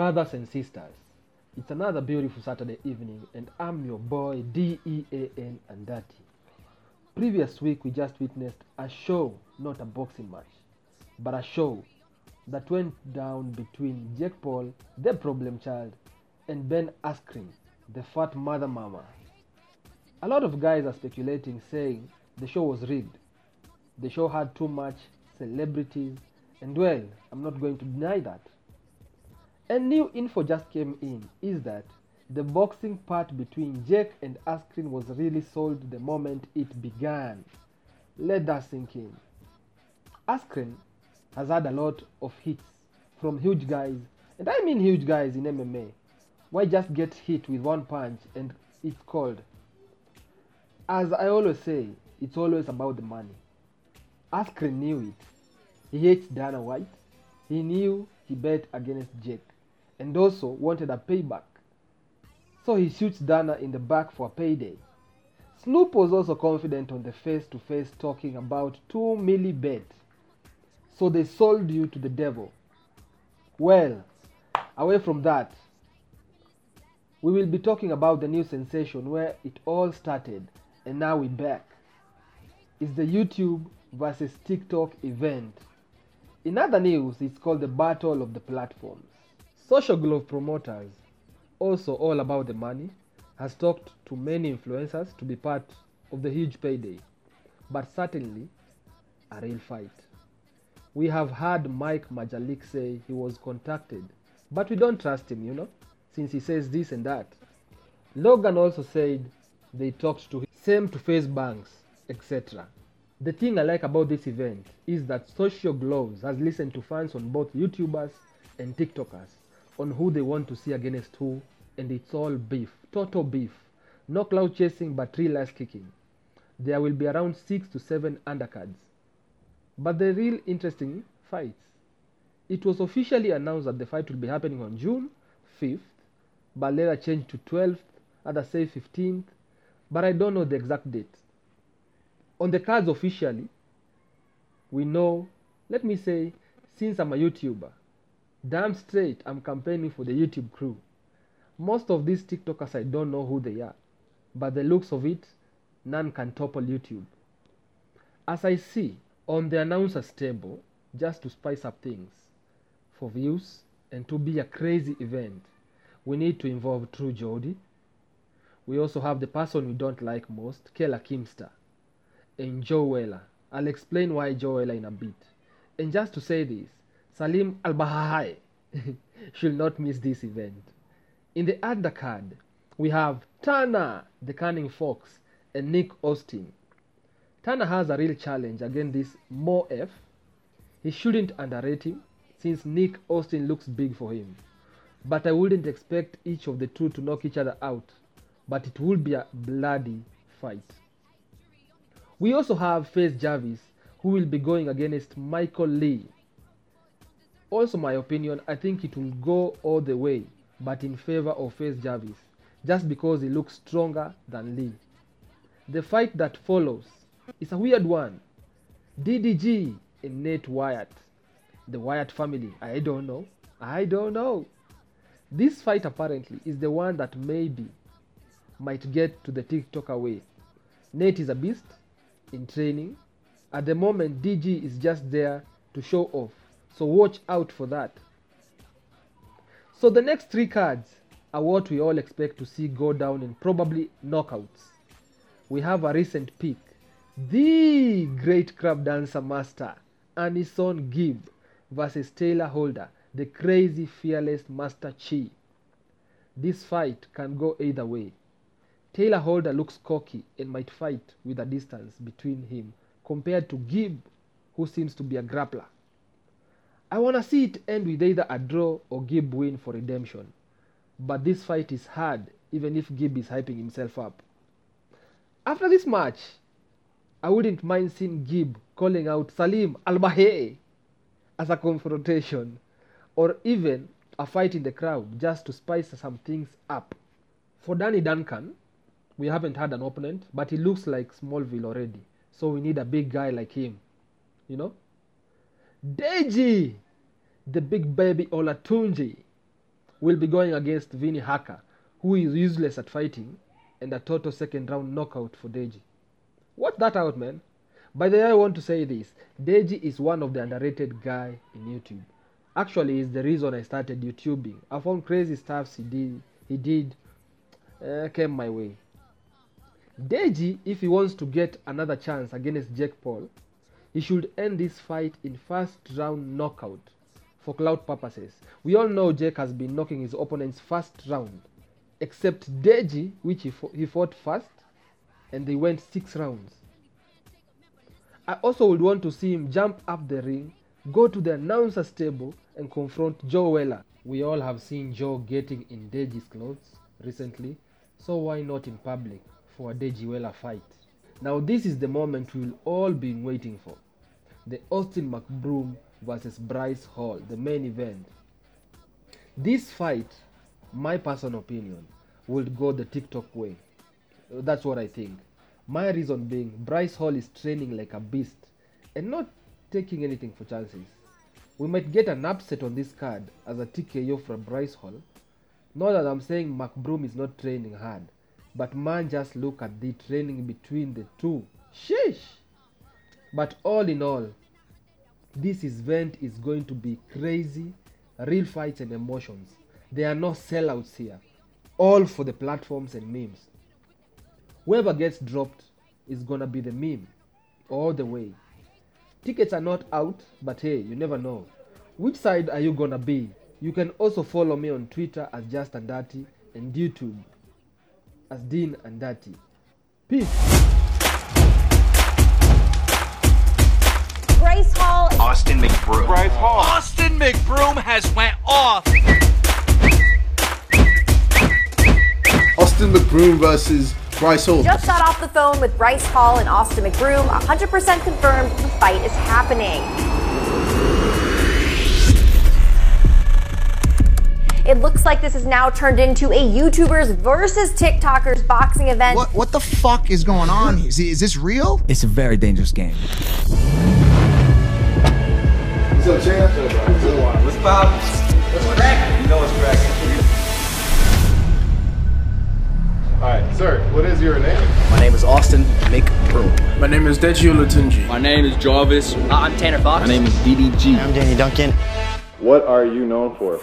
Brothers and sisters, it's another beautiful Saturday evening, and I'm your boy D E A N Andati. Previous week, we just witnessed a show, not a boxing match, but a show that went down between Jake Paul, the problem child, and Ben Askren, the fat mother mama. A lot of guys are speculating, saying the show was rigged. The show had too much celebrities, and well, I'm not going to deny that. And new info just came in is that the boxing part between Jake and Askren was really sold the moment it began. Let that sink in. Askren has had a lot of hits from huge guys, and I mean huge guys in MMA. Why just get hit with one punch and it's called? As I always say, it's always about the money. Askren knew it. He hates Dana White. He knew he bet against Jake and also wanted a payback. So he shoots Dana in the back for a payday. Snoop was also confident on the face to face talking about 2 milli bet. So they sold you to the devil. Well, away from that, we will be talking about the new sensation where it all started and now we're back. It's the YouTube versus TikTok event. In other news, it's called the Battle of the Platforms. Social Glove Promoters, also all about the money, has talked to many influencers to be part of the huge payday, but certainly a real fight. We have heard Mike Majlak say he was contacted, but we don't trust him, you know, since he says this and that. Logan also said they talked to him, same to FaZe Banks, etc. The thing I like about this event is that Social Gloves has listened to fans on both YouTubers and TikTokers on who they want to see against who, and it's all beef, total beef. No cloud chasing, but real ass kicking. There will be around six to seven undercards. But the real interesting fights. It was officially announced that the fight will be happening on June 5th, but later changed to 12th, others say 15th, but I don't know the exact date. On the cards officially, we know, let me say, since I'm a YouTuber, Damn straight, I'm campaigning for the YouTube crew. Most of these TikTokers, I don't know who they are, but the looks of it, none can topple YouTube. As I see on the announcer's table, just to spice up things, for views and to be a crazy event, we need to involve True Jody. We also have the person we don't like most, Kela Kimster, and Joe Weller. I'll explain why Joe Weller in a bit. And just to say this, Salim Al Bahai should not miss this event. In the undercard, we have Tana, the cunning fox, and Nick Austin. Tana has a real challenge against this Mo F. He shouldn't underrate him since Nick Austin looks big for him. But I wouldn't expect each of the two to knock each other out. But it would be a bloody fight. We also have Face Jarvis, who will be going against Michael Lee also my opinion i think it will go all the way but in favor of FaZe Jarvis just because he looks stronger than Le. The fight that follows is a weird one. DDG and nate wyatt. The wyatt family i don't know. I don't know. This fight apparently is the one that maybe might get to the tiktok away. Nate is a beast in training. At the moment dg is just there to show off so watch out for that. So the next three cards are what we all expect to see go down in probably knockouts. We have a recent pick, the great crab dancer master, AnEsonGib versus Tayler Holder, the crazy fearless Master Chi. This fight can go either way. Tayler Holder looks cocky and might fight with a distance between him compared to Gib, who seems to be a grappler. I want to see it end with either a draw or Gib win for redemption. But this fight is hard, even if Gib is hyping himself up. After this match, I wouldn't mind seeing Gib calling out Salim Al Bahe as a confrontation, or even a fight in the crowd just to spice some things up. For Danny Duncan, we haven't had an opponent, but he looks like Smallville already, so we need a big guy like him, you know? Deji, the big baby Olatunji will be going against Vinnie Hacker, who is useless at fighting, and a total second round knockout for Deji. Watch that out, man. By the way, I want to say this Deji is one of the underrated guy in YouTube. Actually, is the reason I started YouTubing. I found crazy stuff he did. He did uh, came my way. Deji, if he wants to get another chance against Jake Paul, he should end this fight in first round knockout for cloud purposes. We all know Jake has been knocking his opponents first round, except Deji, which he, fought, he fought first, and they went six rounds. I also would want to see him jump up the ring, go to the announcer's table, and confront Joe Weller. We all have seen Joe getting in Deji's clothes recently, so why not in public for a Deji Weller fight? Now, this is the moment we'll all been waiting for the Austin McBroom versus Bryce Hall, the main event. This fight, my personal opinion, will go the TikTok way. That's what I think. My reason being, Bryce Hall is training like a beast and not taking anything for chances. We might get an upset on this card as a TKO from Bryce Hall. Not that I'm saying McBroom is not training hard, but man, just look at the training between the two. Sheesh! But all in all, this event is going to be crazy, real fights and emotions. There are no sellouts here, all for the platforms and memes. Whoever gets dropped is gonna be the meme all the way. Tickets are not out, but hey, you never know. Which side are you gonna be? You can also follow me on Twitter as Just Andati and YouTube as Dean and Andati. Peace. Bryce Hall. Austin McBroom. Bryce Hall. Austin McBroom has went off. Austin McBroom versus Bryce Hall. Just got off the phone with Bryce Hall and Austin McBroom. 100% confirmed the fight is happening. It looks like this has now turned into a YouTubers versus TikTokers boxing event. What what the fuck is going on? here? Is, is this real? It's a very dangerous game. What's up, champ? What's pop? What's cracking? You know what's cracking. All right, sir. What is your name? My name is Austin McBroom. My name is Deji Olatunji. My name is Jarvis. Uh, I'm Tanner Fox. My name is DDG. I'm Danny Duncan. What are you known for?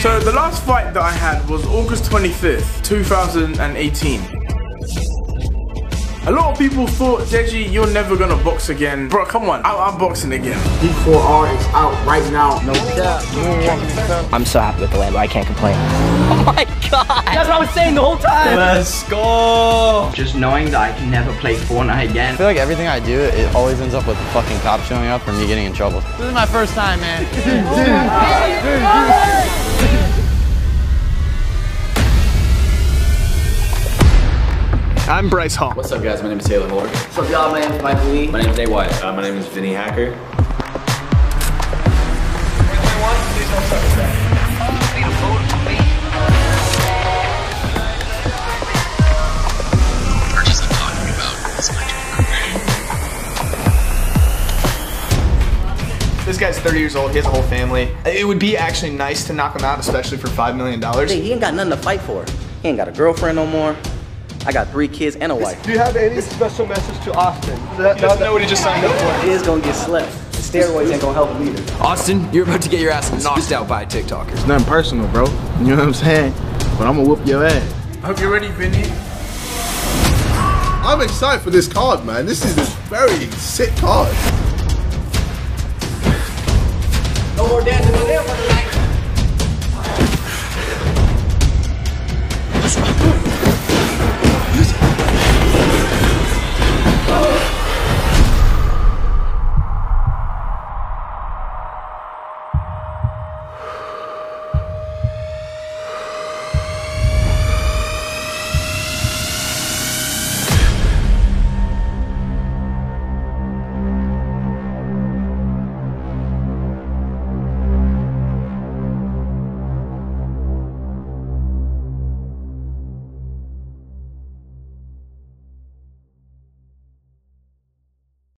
So the last fight that I had was August 25th, 2018. A lot of people thought, Deji, you're never gonna box again. Bro, come on, I- I'm boxing again. D4R is out right now. No I'm so happy with the Lambo. I can't complain. Oh my god! That's what I was saying the whole time! Let's go. Just knowing that I can never play Fortnite again. I feel like everything I do, it always ends up with fucking cops showing up or me getting in trouble. This is my first time, man. I'm Bryce Hall. What's up, guys? My name is Taylor Moore. What's up, y'all? My name is Michael Le. My name is Nate Wyatt. Uh, my name is Vinnie Hacker. This guy's 30 years old. He has a whole family. It would be actually nice to knock him out, especially for $5 million. Hey, He ain't got nothing to fight for. He ain't got a girlfriend no more. I got three kids and a wife. Do you have any special message to Austin? He doesn't know what he just signed up for. He is gonna get slept. The steroids ain't gonna help him either. Austin, you're about to get your ass knocked out by TikTokers. It's nothing personal, bro. You know what I'm saying? But I'm gonna whoop your ass. I hope you're ready, Vinnie. I'm excited for this card, man. This is a very sick card. No more dancing with him.